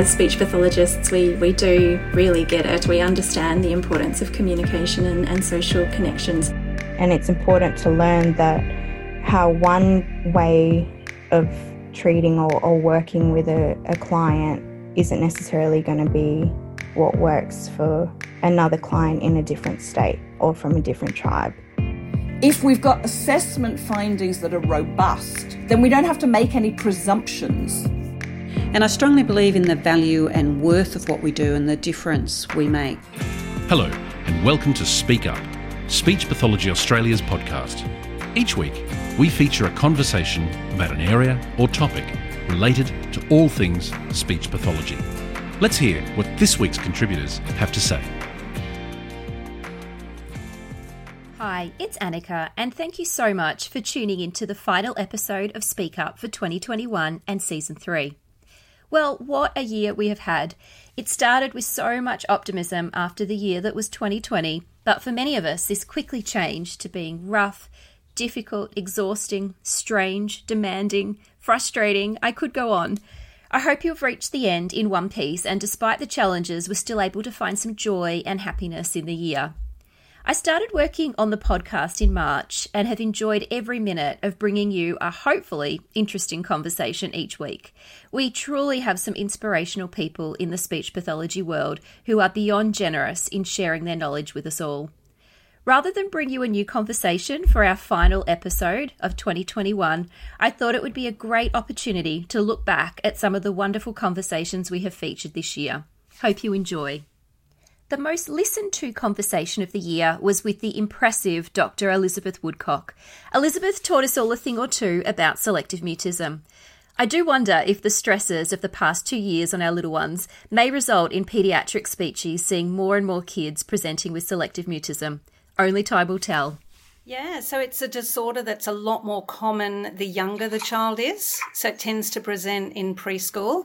as speech pathologists, we, we do really get it. We understand the importance of communication and, and social connections. And it's important to learn that how one way of treating or, or working with a, a client isn't necessarily going to be what works for another client in a different state or from a different tribe. If we've got assessment findings that are robust, then we don't have to make any presumptions. And I strongly believe in the value and worth of what we do and the difference we make. Hello, and welcome to Speak Up, Speech Pathology Australia's podcast. Each week, we feature a conversation about an area or topic related to all things speech pathology. Let's hear what this week's contributors have to say. Hi, it's Anneke, and thank you so much for tuning in to the final episode of Speak Up for 2021 and Season 3. Well, what a year we have had. It started with so much optimism after the year that was 2020, but for many of us, this quickly changed to being rough, difficult, exhausting, strange, demanding, frustrating. I could go on. I hope you've reached the end in one piece, and despite the challenges, we're still able to find some joy and happiness in the year. I started working on the podcast in March and have enjoyed every minute of bringing you a hopefully interesting conversation each week. We truly have some inspirational people in the speech pathology world who are beyond generous in sharing their knowledge with us all. Rather than bring you a new conversation for our final episode of 2021, I thought it would be a great opportunity to look back at some of the wonderful conversations we have featured this year. Hope you enjoy. The most listened to conversation of the year was with the impressive Dr. Elizabeth Woodcock. Elizabeth taught us all a thing or two about selective mutism. I do wonder if the stresses of the past two years on our little ones may result in paediatric speeches seeing more and more kids presenting with selective mutism. Only time will tell. Yeah, so it's a disorder that's a lot more common the younger the child is. So it tends to present in preschool.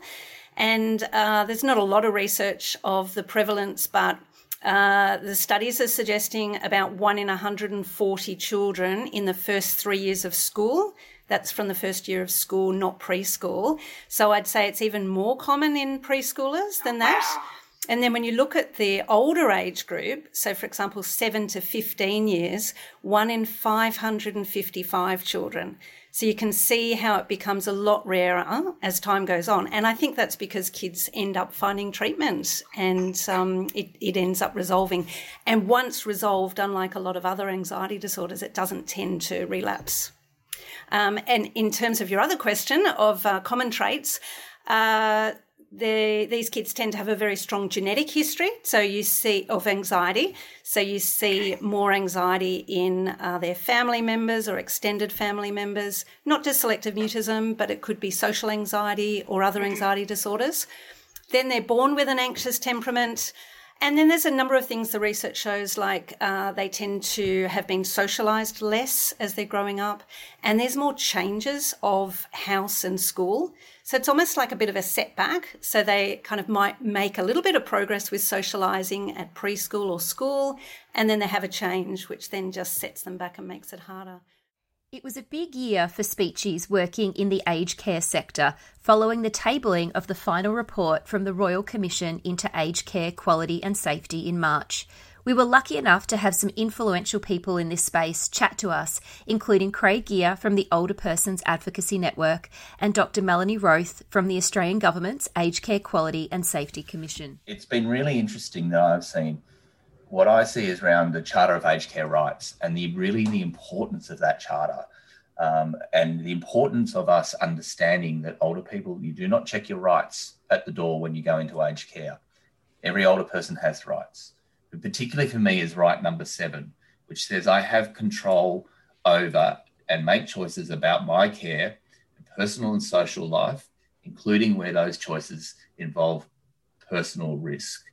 And uh, there's not a lot of research of the prevalence, but uh, the studies are suggesting about one in 140 children in the first three years of school. That's from the first year of school, not preschool. So I'd say it's even more common in preschoolers than that. And then when you look at the older age group, so for example, seven to 15 years, one in 555 children. So you can see how it becomes a lot rarer as time goes on. And I think that's because kids end up finding treatment and um, it, it ends up resolving. And once resolved, unlike a lot of other anxiety disorders, it doesn't tend to relapse. Um, and in terms of your other question of uh, common traits, uh, the, these kids tend to have a very strong genetic history. So you see of anxiety. So you see more anxiety in uh, their family members or extended family members, not just selective mutism, but it could be social anxiety or other anxiety disorders. Then they're born with an anxious temperament. And then there's a number of things the research shows, like uh, they tend to have been socialized less as they're growing up, and there's more changes of house and school. So it's almost like a bit of a setback. So they kind of might make a little bit of progress with socializing at preschool or school, and then they have a change, which then just sets them back and makes it harder. It was a big year for speeches working in the aged care sector following the tabling of the final report from the Royal Commission into Aged Care Quality and Safety in March. We were lucky enough to have some influential people in this space chat to us, including Craig Gear from the Older Persons Advocacy Network and Dr. Melanie Wroth from the Australian Government's Aged Care Quality and Safety Commission. It's been really interesting that I've seen what I see is around the Charter of Aged Care Rights and the really the importance of that charter. Um, and the importance of us understanding that older people, you do not check your rights at the door when you go into aged care. Every older person has rights but particularly for me is right number seven, which says I have control over and make choices about my care, personal and social life, including where those choices involve personal risk.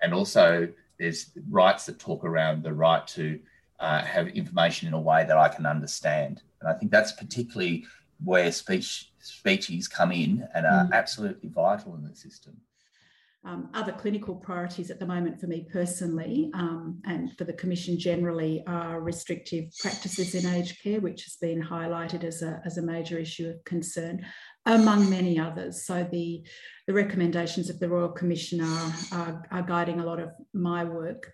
And also, there's rights that talk around the right to uh, have information in a way that I can understand. And I think that's particularly where speech speeches come in and are mm. absolutely vital in the system. Um, other clinical priorities at the moment for me personally um, and for the Commission generally are restrictive practices in aged care, which has been highlighted as a, as a major issue of concern. Among many others. So the, the recommendations of the Royal Commission are, are, are guiding a lot of my work.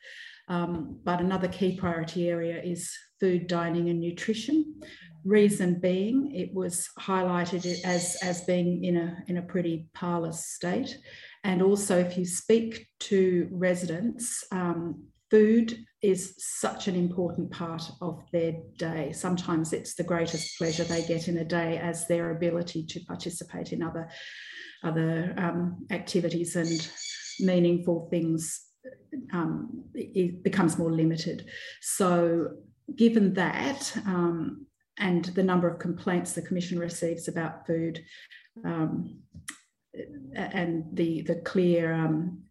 Um, but another key priority area is food, dining, and nutrition. Reason being, it was highlighted as, as being in a, in a pretty parlous state. And also, if you speak to residents, um, food is such an important part of their day. Sometimes it's the greatest pleasure they get in a day as their ability to participate in other, other um, activities and meaningful things um, it becomes more limited. So, given that, um, and the number of complaints the Commission receives about food, um, and the the clear um,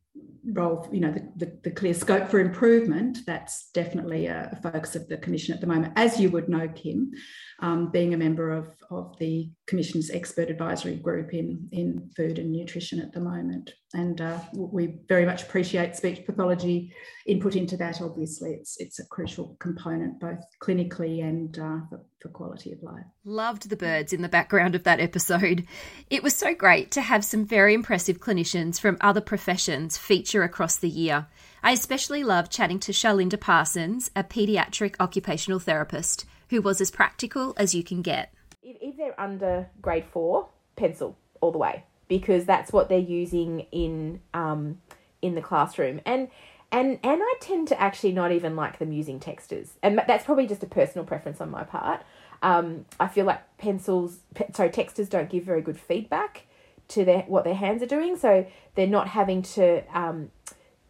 role, you know, the, the, the, clear scope for improvement, that's definitely a, focus of the Commission at the moment. As you would know, Kim, um, being a member of, of the Commission's expert advisory group in, in food and nutrition at the moment. And uh, we very much appreciate speech pathology input into that. Obviously, it's, it's a crucial component both clinically and uh, for, for quality of life. Loved the birds in the background of that episode. It was so great to have some very impressive clinicians from other professions feature across the year. I especially loved chatting to Charlinda Parsons, a paediatric occupational therapist who was as practical as you can get. If, if they're under grade four, pencil all the way because that's what they're using in um, in the classroom and and and I tend to actually not even like them using texters, and that's probably just a personal preference on my part. Um, I feel like pencils, pe- sorry, texters don't give very good feedback to their what their hands are doing, so they're not having to. Um,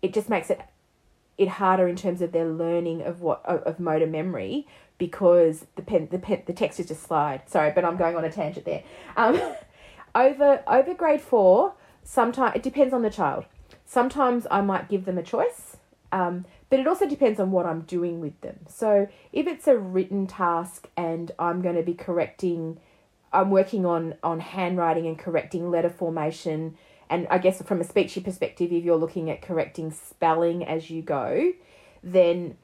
it just makes it it harder in terms of their learning of what of, motor memory because the pen the pen the text is just slide. Sorry, but I'm going on a tangent there. Um, over over grade four, sometimes it depends on the child. Sometimes I might give them a choice, um, but it also depends on what I'm doing with them. So if it's a written task and I'm going to be correcting, I'm working on on handwriting and correcting letter formation. And I guess from a speechy perspective, if you're looking at correcting spelling as you go, then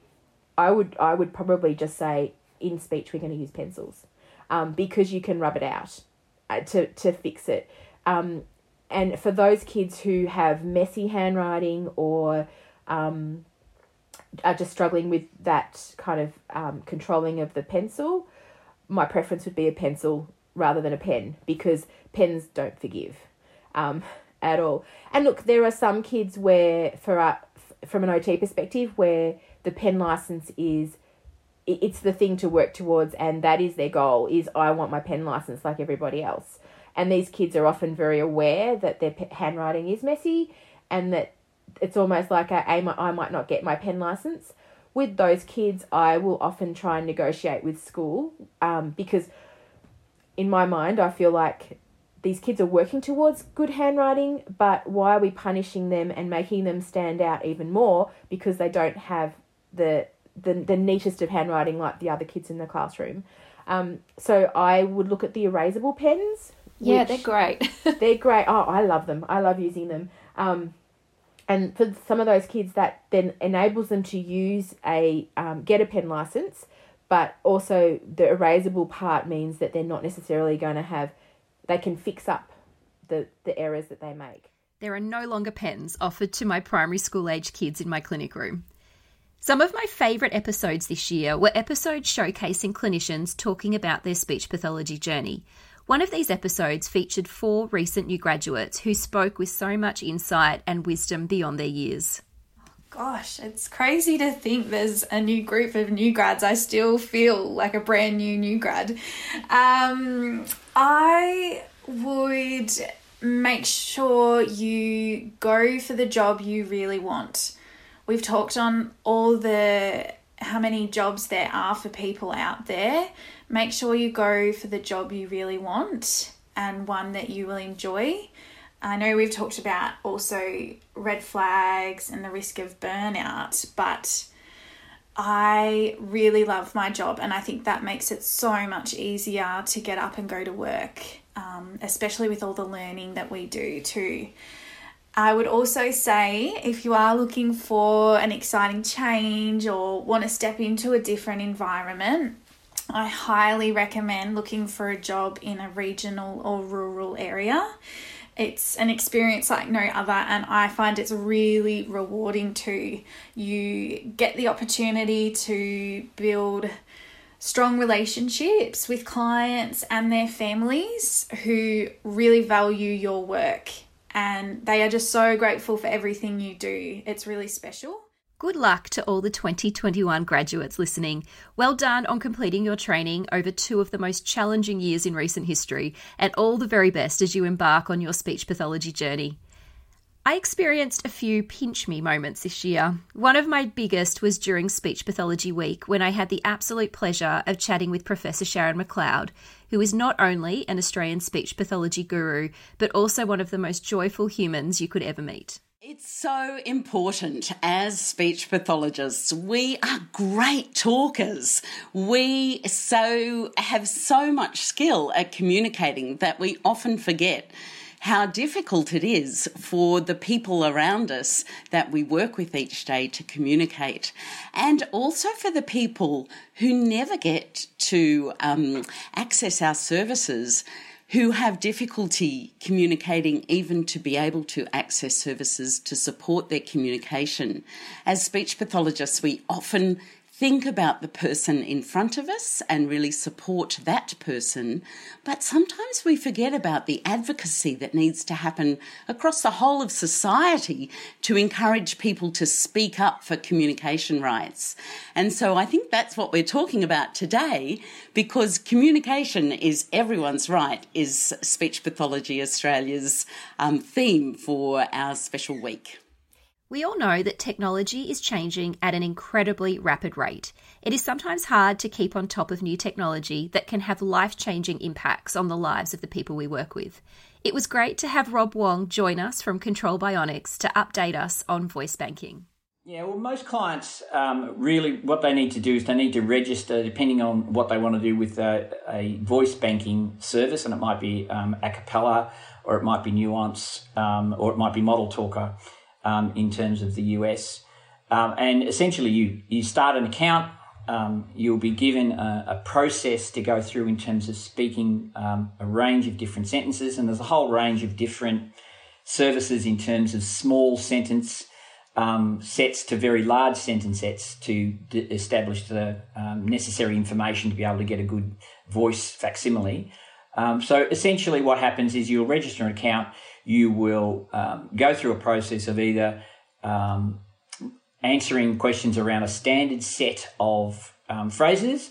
I would I would probably just say in speech we're going to use pencils um, because you can rub it out uh, to to fix it. Um, and for those kids who have messy handwriting or um, are just struggling with that kind of um, controlling of the pencil, my preference would be a pencil rather than a pen because pens don't forgive um, at all. And look, there are some kids where, for from an OT perspective, where the pen license is it's the thing to work towards and that is their goal is i want my pen license like everybody else and these kids are often very aware that their handwriting is messy and that it's almost like a, I might not get my pen license with those kids i will often try and negotiate with school um, because in my mind i feel like these kids are working towards good handwriting, but why are we punishing them and making them stand out even more because they don't have the the, the neatest of handwriting like the other kids in the classroom. Um, so I would look at the erasable pens. Yeah, they're great. they're great. Oh, I love them. I love using them. Um, and for some of those kids, that then enables them to use a um, get a pen license, but also the erasable part means that they're not necessarily going to have. They can fix up the the errors that they make. There are no longer pens offered to my primary school age kids in my clinic room. Some of my favourite episodes this year were episodes showcasing clinicians talking about their speech pathology journey. One of these episodes featured four recent new graduates who spoke with so much insight and wisdom beyond their years. Gosh, it's crazy to think there's a new group of new grads. I still feel like a brand new new grad. Um, I would make sure you go for the job you really want. We've talked on all the how many jobs there are for people out there. Make sure you go for the job you really want and one that you will enjoy. I know we've talked about also red flags and the risk of burnout, but I really love my job and I think that makes it so much easier to get up and go to work, um, especially with all the learning that we do too. I would also say if you are looking for an exciting change or want to step into a different environment, I highly recommend looking for a job in a regional or rural area. It's an experience like no other, and I find it's really rewarding too. You get the opportunity to build strong relationships with clients and their families who really value your work and they are just so grateful for everything you do. It's really special. Good luck to all the 2021 graduates listening. Well done on completing your training over two of the most challenging years in recent history, and all the very best as you embark on your speech pathology journey. I experienced a few pinch me moments this year. One of my biggest was during Speech Pathology Week when I had the absolute pleasure of chatting with Professor Sharon McLeod, who is not only an Australian speech pathology guru, but also one of the most joyful humans you could ever meet. It's so important as speech pathologists. We are great talkers. We so have so much skill at communicating that we often forget how difficult it is for the people around us that we work with each day to communicate, and also for the people who never get to um, access our services who have difficulty communicating, even to be able to access services to support their communication. As speech pathologists, we often think about the person in front of us and really support that person. But sometimes we forget about the advocacy that needs to happen across the whole of society to encourage people to speak up for communication rights. And so I think that's what we're talking about today because communication is everyone's right, is Speech Pathology Australia's um, theme for our special week. We all know that technology is changing at an incredibly rapid rate. It is sometimes hard to keep on top of new technology that can have life changing impacts on the lives of the people we work with. It was great to have Rob Wong join us from Control Bionics to update us on voice banking. Yeah, well, most clients um, really what they need to do is they need to register depending on what they want to do with a, a voice banking service, and it might be um, Acapela, or it might be Nuance, um, or it might be ModelTalker um, in terms of the US. Um, and essentially, you, you start an account, um, you'll be given a, a, process to go through in terms of speaking um, a range of different sentences, and there's a whole range of different services in terms of small sentence um, sets to very large sentence sets to d- establish the um, necessary information to be able to get a good voice facsimile. Um, so essentially, what happens is you'll register an account you will um, go through a process of either um, answering questions around a standard set of um, phrases,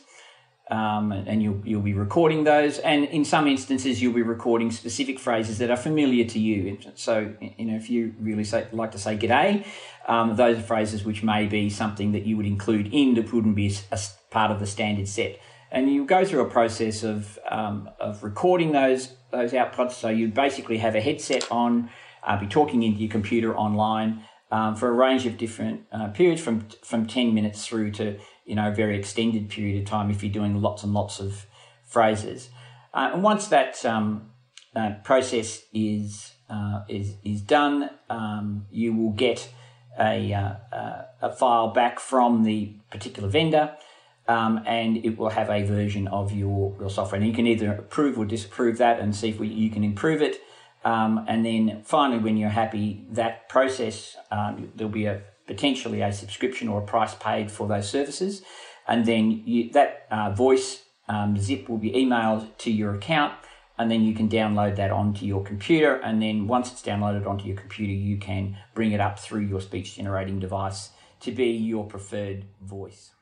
um, and you'll, you'll be recording those. And in some instances, you'll be recording specific phrases that are familiar to you. So, you know, if you really say, like to say "g'day," um, those are phrases which may be something that you would include in that wouldn't be a part of the standard set and you go through a process of um, of recording those those outputs. So you basically have a headset on, uh, be talking into your computer online um, for a range of different uh, periods, from from ten minutes through to you know a very extended period of time if you're doing lots and lots of phrases. Uh, and once that um, uh, process is uh, is is done, um, you will get a uh, a file back from the particular vendor um, and it will have a version of your, your software. And you can either approve or disapprove that and see if we, you can improve it. Um, and then finally, when you're happy, that process, um, there'll be a potentially a subscription or a price paid for those services. And then you, that uh, voice um, zip will be emailed to your account. And then you can download that onto your computer. And then once it's downloaded onto your computer, you can bring it up through your speech generating device to be your preferred voice.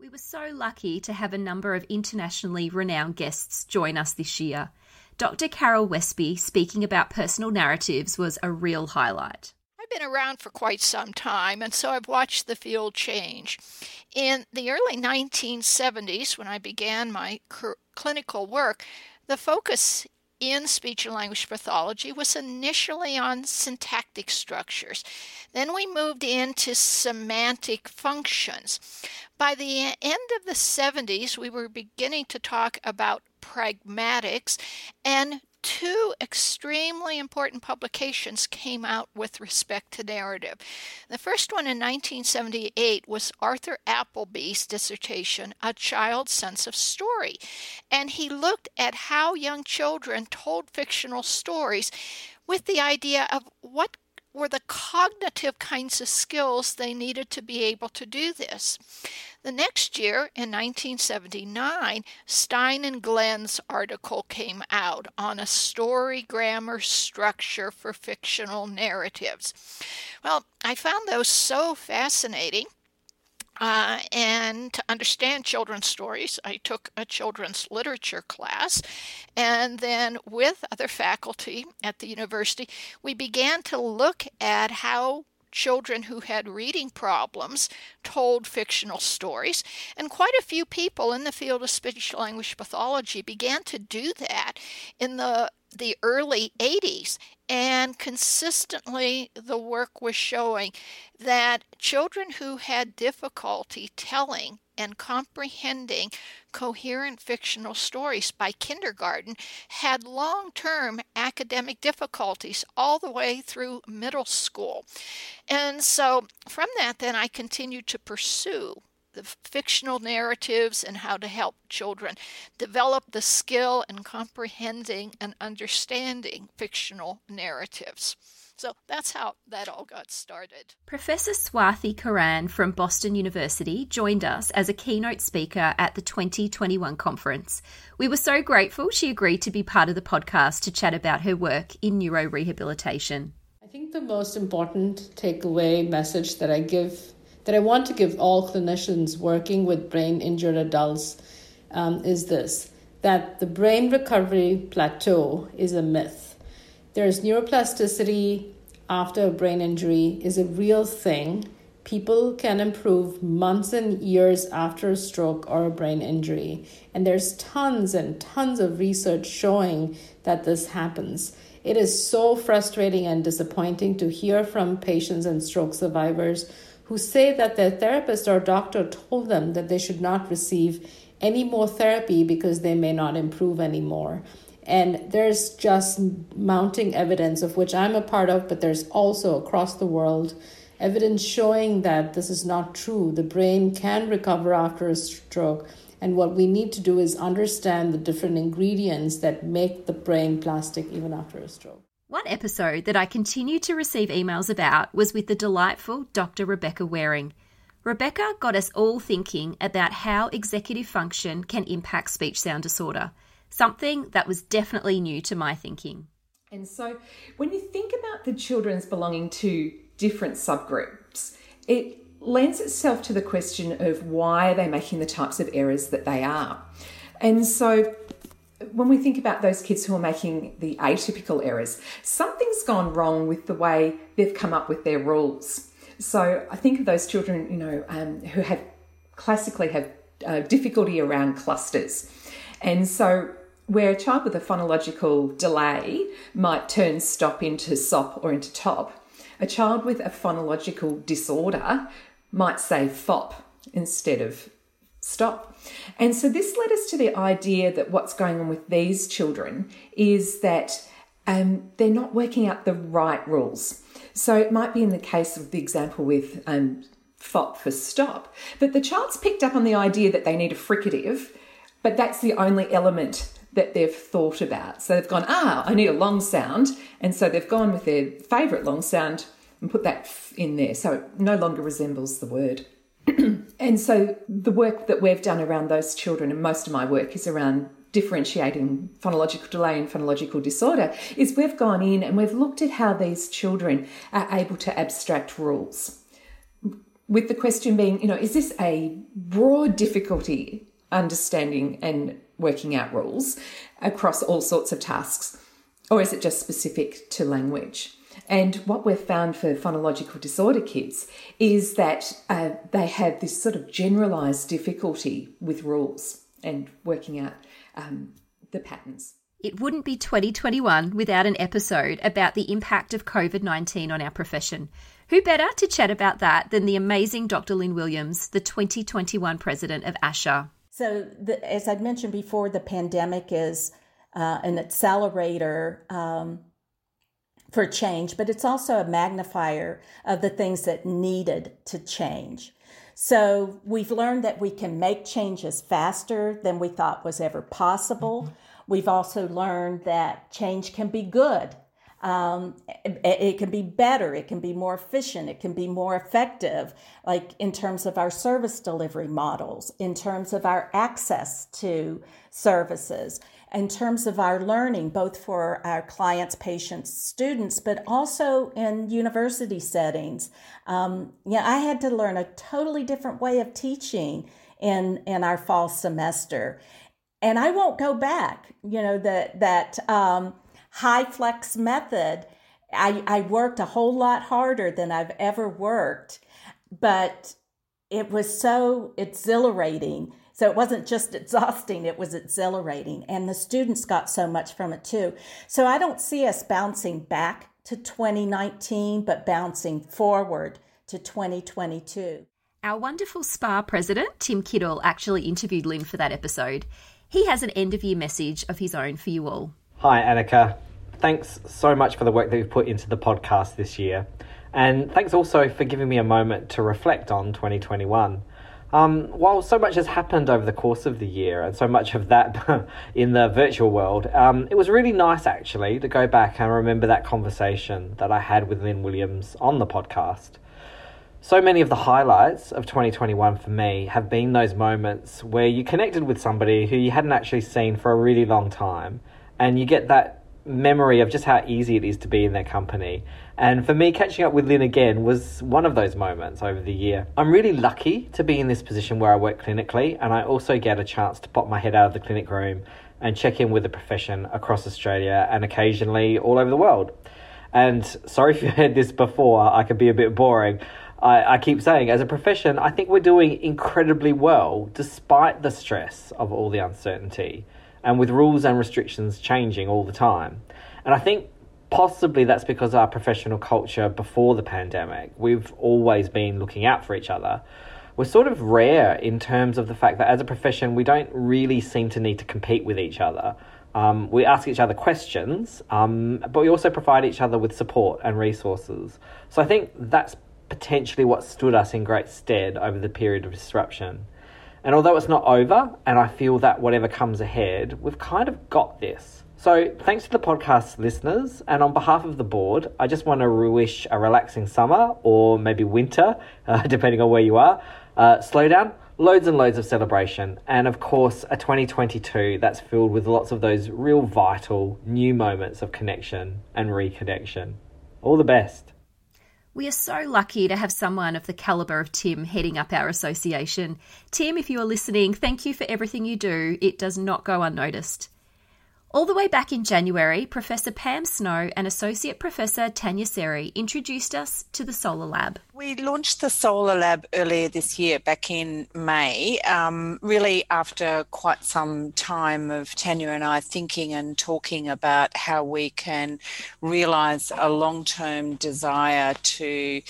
We were so lucky to have a number of internationally renowned guests join us this year. Dr. Carol Westby speaking about personal narratives was a real highlight. I've been around for quite some time, and so I've watched the field change. In the early 1970s, when I began my clinical work, the focus in speech and language pathology was initially on syntactic structures. Then we moved into semantic functions. By the end of the 70s, we were beginning to talk about pragmatics and two extremely important publications came out with respect to narrative. The first one in 1978 was Arthur Applebee's dissertation, A Child's Sense of Story. And he looked at how young children told fictional stories with the idea of what were the cognitive kinds of skills they needed to be able to do this. The next year, in 1979, Stein and Glenn's article came out on a story grammar structure for fictional narratives. Well, I found those so fascinating uh, and to understand children's stories, I took a children's literature class. And then, with other faculty at the university, we began to look at how children who had reading problems told fictional stories. And quite a few people in the field of speech language pathology began to do that in the the early 80s. And consistently, the work was showing that children who had difficulty telling and comprehending coherent fictional stories by kindergarten had long term academic difficulties all the way through middle school. And so, from that, then I continued to pursue the fictional narratives and how to help children develop the skill in comprehending and understanding fictional narratives. So that's how that all got started. Professor Swathi Kiran from Boston University joined us as a keynote speaker at the 2021 conference. We were so grateful she agreed to be part of the podcast to chat about her work in neurorehabilitation. I think the most important takeaway message that I give that I want to give all clinicians working with brain injured adults um, is this that the brain recovery plateau is a myth. There's neuroplasticity after a brain injury is a real thing. People can improve months and years after a stroke or a brain injury. And there's tons and tons of research showing that this happens. It is so frustrating and disappointing to hear from patients and stroke survivors who say that their therapist or doctor told them that they should not receive any more therapy because they may not improve anymore. And there's just mounting evidence of which I'm a part of, but there's also across the world evidence showing that this is not true. The brain can recover after a stroke. And what we need to do is understand the different ingredients that make the brain plastic even after a stroke. One episode that I continue to receive emails about was with the delightful Dr. Rebecca Waring. Rebecca got us all thinking about how executive function can impact speech sound disorder, something that was definitely new to my thinking. And so, when you think about the children's belonging to different subgroups, it lends itself to the question of why are they making the types of errors that they are. And so, when we think about those kids who are making the atypical errors, something's gone wrong with the way they've come up with their rules. So I think of those children, you know, um, who have classically have uh, difficulty around clusters, and so where a child with a phonological delay might turn stop into sop or into top, a child with a phonological disorder might say fop instead of stop. And so this led us to the idea that what's going on with these children is that um, they're not working out the right rules. So it might be in the case of the example with um, FOP for stop, that the child's picked up on the idea that they need a fricative, but that's the only element that they've thought about. So they've gone, ah, I need a long sound. And so they've gone with their favourite long sound and put that in there. So it no longer resembles the word. and so the work that we've done around those children, and most of my work is around differentiating phonological delay and phonological disorder, is we've gone in and we've looked at how these children are able to abstract rules. With the question being, you know, is this a broad difficulty understanding and working out rules across all sorts of tasks, or is it just specific to language? And what we've found for phonological disorder kids is that uh, they have this sort of generalised difficulty with rules and working out um, the patterns. It wouldn't be 2021 without an episode about the impact of COVID 19 on our profession. Who better to chat about that than the amazing Dr. Lynn Williams, the 2021 president of ASHA? So, the, as I'd mentioned before, the pandemic is uh, an accelerator um, for change, but it's also a magnifier of the things that needed to change. So we've learned that we can make changes faster than we thought was ever possible. We've also learned that change can be good. Um, it, it, can be better, it can be more efficient, it can be more effective, like in terms of our service delivery models, in terms of our access to services, in terms of our learning, both for our clients, patients, students, but also in university settings. Um, yeah, I had to learn a totally different way of teaching in, in our fall semester. And I won't go back, you know, that, that, um, flex method, I, I worked a whole lot harder than I've ever worked, but it was so exhilarating. So it wasn't just exhausting, it was exhilarating. And the students got so much from it too. So I don't see us bouncing back to 2019, but bouncing forward to 2022. Our wonderful SPA president, Tim Kittel, actually interviewed Lynn for that episode. He has an end of year message of his own for you all. Hi, Anneke. Thanks so much for the work that you've put into the podcast this year. And thanks also for giving me a moment to reflect on 2021. Um, while so much has happened over the course of the year, and so much of that in the virtual world, um, it was really nice actually to go back and remember that conversation that I had with Lynn Williams on the podcast. So many of the highlights of 2021 for me have been those moments where you connected with somebody who you hadn't actually seen for a really long time and you get that memory of just how easy it is to be in their company. And for me, catching up with Lynn again was one of those moments over the year. I'm really lucky to be in this position where I work clinically, and I also get a chance to pop my head out of the clinic room and check in with the profession across Australia and occasionally all over the world. And sorry if you heard this before, I could be a bit boring. I, I keep saying, as a profession, I think we're doing incredibly well despite the stress of all the uncertainty and with rules and restrictions changing all the time. And I think possibly that's because our professional culture before the pandemic, we've always been looking out for each other. We're sort of rare in terms of the fact that as a profession, we don't really seem to need to compete with each other. Um, we ask each other questions, um, but we also provide each other with support and resources. So I think that's potentially what stood us in great stead over the period of disruption. And although it's not over, and I feel that whatever comes ahead, we've kind of got this. So, thanks to the podcast listeners, and on behalf of the board, I just want to wish a relaxing summer or maybe winter, uh, depending on where you are. Uh, slow down, loads and loads of celebration, and of course, a 2022 that's filled with lots of those real vital new moments of connection and reconnection. All the best. We are so lucky to have someone of the calibre of Tim heading up our association. Tim, if you are listening, thank you for everything you do. It does not go unnoticed. All the way back in January, Professor Pam Snow and Associate Professor Tanya Serry introduced us to the Solar Lab. We launched the Solar Lab earlier this year, back in May, um, really after quite some time of Tanya and I thinking and talking about how we can realise a long term desire to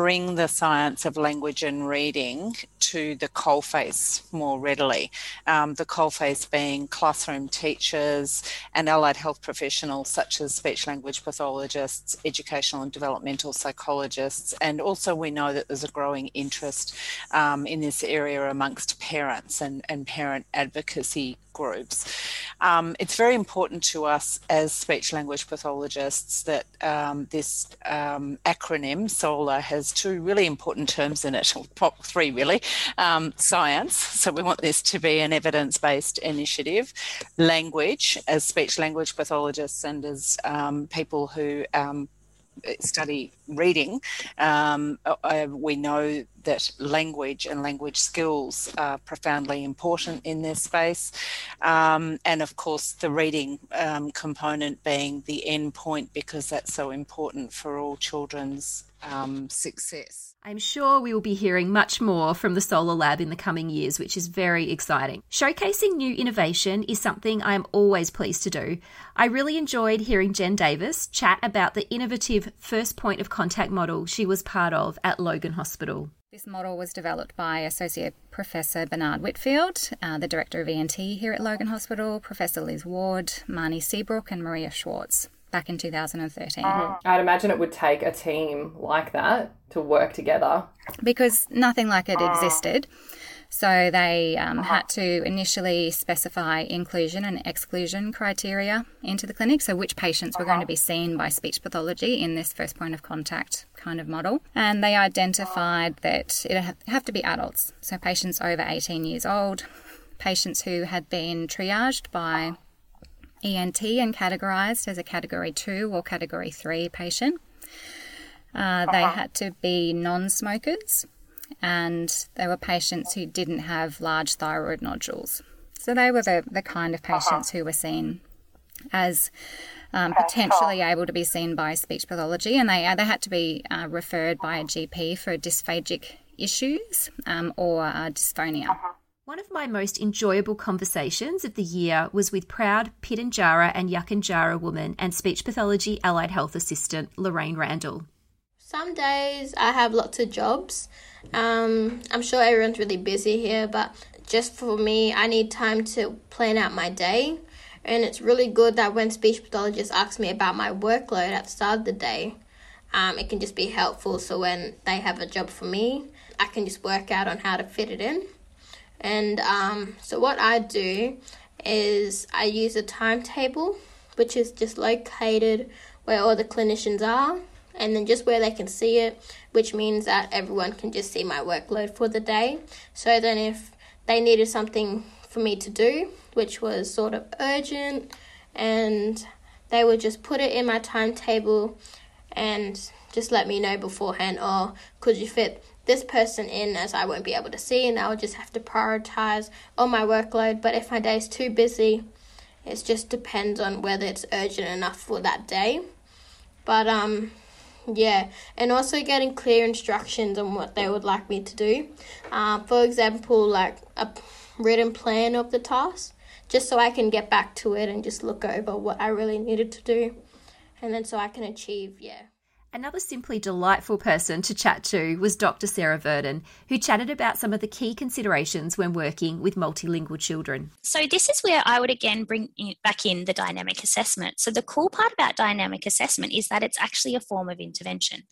bring the science of language and reading to the coalface more readily. Um, the coalface being classroom teachers and allied health professionals such as speech language pathologists, educational and developmental psychologists, and also we know that there's a growing interest um, in this area amongst parents and, and parent advocacy groups. Um, it's very important to us as speech language pathologists that um, this um, acronym SOLAR has two really important terms in it, or three really um, science, so we want this to be an evidence based initiative, language, as speech language pathologists and as um, people who um, study reading, um, uh, we know that language and language skills are profoundly important in this space. Um, and of course, the reading um, component being the end point because that's so important for all children's um, success. I'm sure we will be hearing much more from the Solar Lab in the coming years, which is very exciting. Showcasing new innovation is something I am always pleased to do. I really enjoyed hearing Jen Davis chat about the innovative first point of contact model she was part of at Logan Hospital. This model was developed by Associate Professor Bernard Whitfield, uh, the Director of ENT here at Logan Hospital, Professor Liz Ward, Marnie Seabrook, and Maria Schwartz back in 2013. Mm-hmm. I'd imagine it would take a team like that to work together. Because nothing like it existed. So they um, had to initially specify inclusion and exclusion criteria into the clinic. So which patients were going to be seen by speech pathology in this first point of contact kind of model. And they identified that it have to be adults. So patients over 18 years old, patients who had been triaged by ENT and categorized as a category 2 or category 3 patient. Uh, they had to be non smokers and they were patients who didn't have large thyroid nodules. So they were the, the kind of patients who were seen as um, potentially able to be seen by speech pathology, and they, they had to be uh, referred by a GP for dysphagic issues um, or uh, dysphonia. One of my most enjoyable conversations of the year was with proud Pitjantjatjara and Yankunytjatjara woman and speech pathology allied health assistant Lorraine Randall. Some days I have lots of jobs. Um, I'm sure everyone's really busy here, but just for me, I need time to plan out my day. And it's really good that when speech pathologists ask me about my workload at the start of the day, um, it can just be helpful. So when they have a job for me, I can just work out on how to fit it in. And um, so what I do is I use a timetable, which is just located where all the clinicians are, and then just where they can see it, which means that everyone can just see my workload for the day. So then if they needed something for me to do, which was sort of urgent, and they would just put it in my timetable and just let me know beforehand, or oh, could you fit this person in as I won't be able to see, and I'll just have to prioritize on my workload. But if my day is too busy, it just depends on whether it's urgent enough for that day. But um, yeah, and also getting clear instructions on what they would like me to do. Uh, for example, like a written plan of the task, just so I can get back to it and just look over what I really needed to do, and then so I can achieve, yeah. Another simply delightful person to chat to was Dr. Sarah Verdon, who chatted about some of the key considerations when working with multilingual children. So, this is where I would again bring back in the dynamic assessment. So, the cool part about dynamic assessment is that it's actually a form of intervention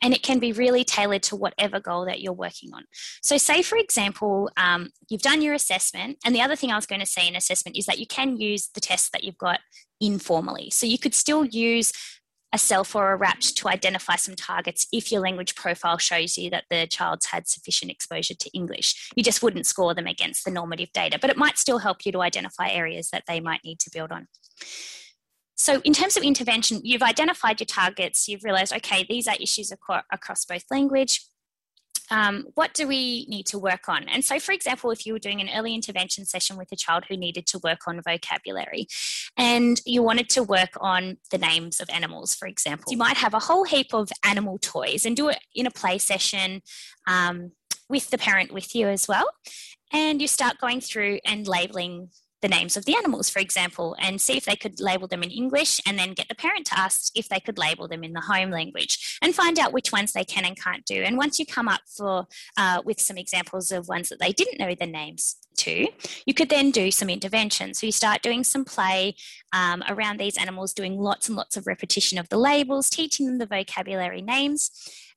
and it can be really tailored to whatever goal that you're working on. So, say for example, um, you've done your assessment, and the other thing I was going to say in assessment is that you can use the tests that you've got informally. So, you could still use a CELF or a RAPT to identify some targets if your language profile shows you that the child's had sufficient exposure to English. You just wouldn't score them against the normative data, but it might still help you to identify areas that they might need to build on. So, in terms of intervention, you've identified your targets, you've realized, okay, these are issues across both language, um, what do we need to work on? And so, for example, if you were doing an early intervention session with a child who needed to work on vocabulary and you wanted to work on the names of animals, for example, you might have a whole heap of animal toys and do it in a play session um, with the parent with you as well. And you start going through and labeling the names of the animals, for example, and see if they could label them in English, and then get the parent to ask if they could label them in the home language, and find out which ones they can and can't do. And once you come up for uh, with some examples of ones that they didn't know the names to, you could then do some intervention. So you start doing some play um, around these animals, doing lots and lots of repetition of the labels, teaching them the vocabulary names.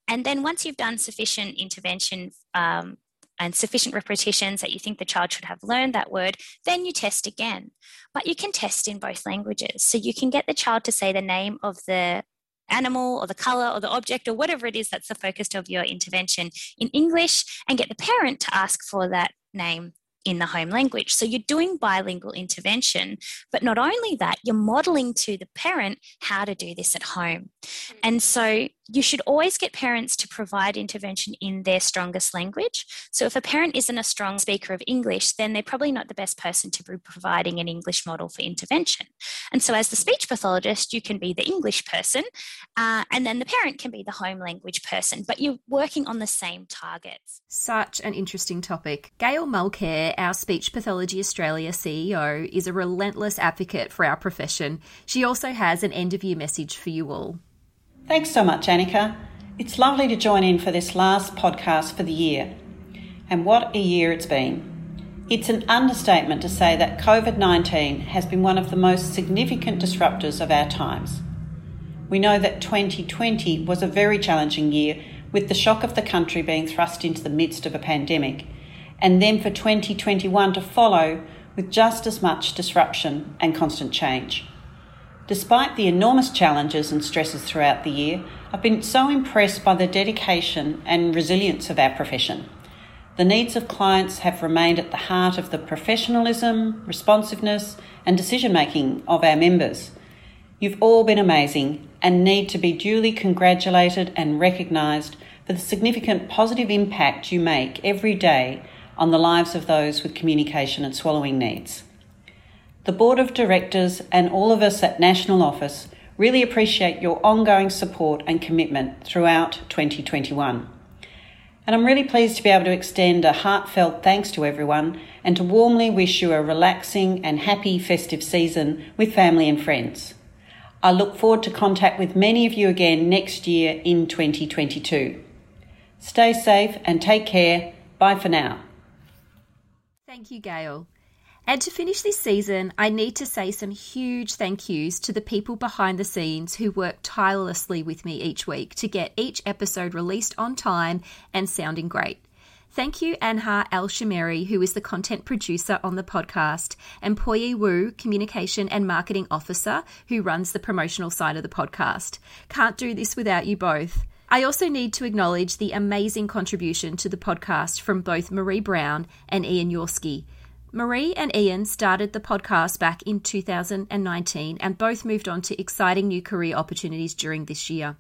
And then once you've done sufficient intervention um, and sufficient repetitions that you think the child should have learned that word, then you test again. But you can test in both languages. So you can get the child to say the name of the animal or the color or the object or whatever it is that's the focus of your intervention in English and get the parent to ask for that name in the home language. So you're doing bilingual intervention, but not only that, you're modeling to the parent how to do this at home. And so you should always get parents to provide intervention in their strongest language. So if a parent isn't a strong speaker of English, then they're probably not the best person to be providing an English model for intervention. And so as the speech pathologist, you can be the English person, uh, and then the parent can be the home language person, but you're working on the same targets. Such an interesting topic. Gail Mulcair, our Speech Pathology Australia CEO, is a relentless advocate for our profession. She also has an end of year message for you all. Thanks so much, Anneke. It's lovely to join in for this last podcast for the year. And what a year it's been. It's an understatement to say that COVID 19 has been one of the most significant disruptors of our times. We know that 2020 was a very challenging year, with the shock of the country being thrust into the midst of a pandemic, and then for 2021 to follow with just as much disruption and constant change. Despite the enormous challenges and stresses throughout the year, I've been so impressed by the dedication and resilience of our profession. The needs of clients have remained at the heart of the professionalism, responsiveness, and decision making of our members. You've all been amazing and need to be duly congratulated and recognised for the significant positive impact you make every day on the lives of those with communication and swallowing needs. The Board of Directors and all of us at National Office really appreciate your ongoing support and commitment throughout 2021. And I'm really pleased to be able to extend a heartfelt thanks to everyone and to warmly wish you a relaxing and happy festive season with family and friends. I look forward to contact with many of you again next year in 2022. Stay safe and take care. Bye for now. Thank you, Gail. And to finish this season, I need to say some huge thank yous to the people behind the scenes who work tirelessly with me each week to get each episode released on time and sounding great. Thank you, Anha Al Shameri, who is the content producer on the podcast, and Poyi Wu, Communication and Marketing Officer, who runs the promotional side of the podcast. Can't do this without you both. I also need to acknowledge the amazing contribution to the podcast from both Marie Brown and Ian Yorsky. Marie and Ian started the podcast back in 2019 and both moved on to exciting new career opportunities during this year.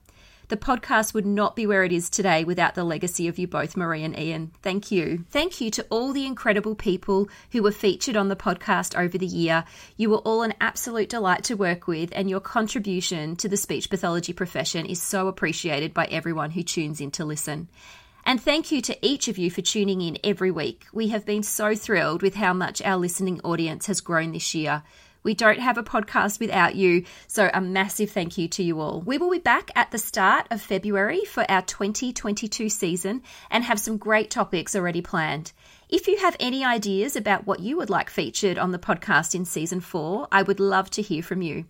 The podcast would not be where it is today without the legacy of you both, Marie and Ian. Thank you. Thank you to all the incredible people who were featured on the podcast over the year. You were all an absolute delight to work with, and your contribution to the speech pathology profession is so appreciated by everyone who tunes in to listen. And thank you to each of you for tuning in every week. We have been so thrilled with how much our listening audience has grown this year. We don't have a podcast without you, so a massive thank you to you all. We will be back at the start of February for our 2022 season and have some great topics already planned. If you have any ideas about what you would like featured on the podcast in season four, I would love to hear from you.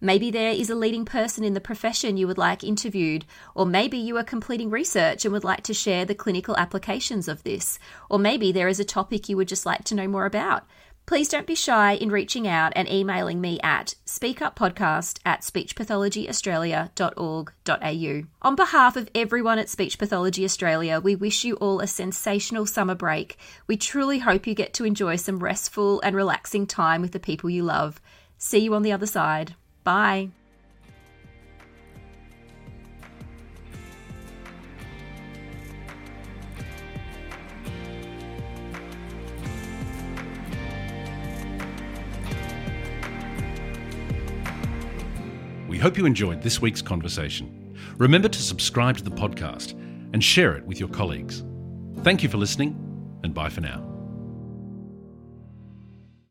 Maybe there is a leading person in the profession you would like interviewed, or maybe you are completing research and would like to share the clinical applications of this, or maybe there is a topic you would just like to know more about. Please don't be shy in reaching out and emailing me at speakuppodcast at speechpathologyaustralia.org.au. On behalf of everyone at Speech Pathology Australia, we wish you all a sensational summer break. We truly hope you get to enjoy some restful and relaxing time with the people you love. See you on the other side. Bye. We hope you enjoyed this week's conversation. Remember to subscribe to the podcast and share it with your colleagues. Thank you for listening, and bye for now.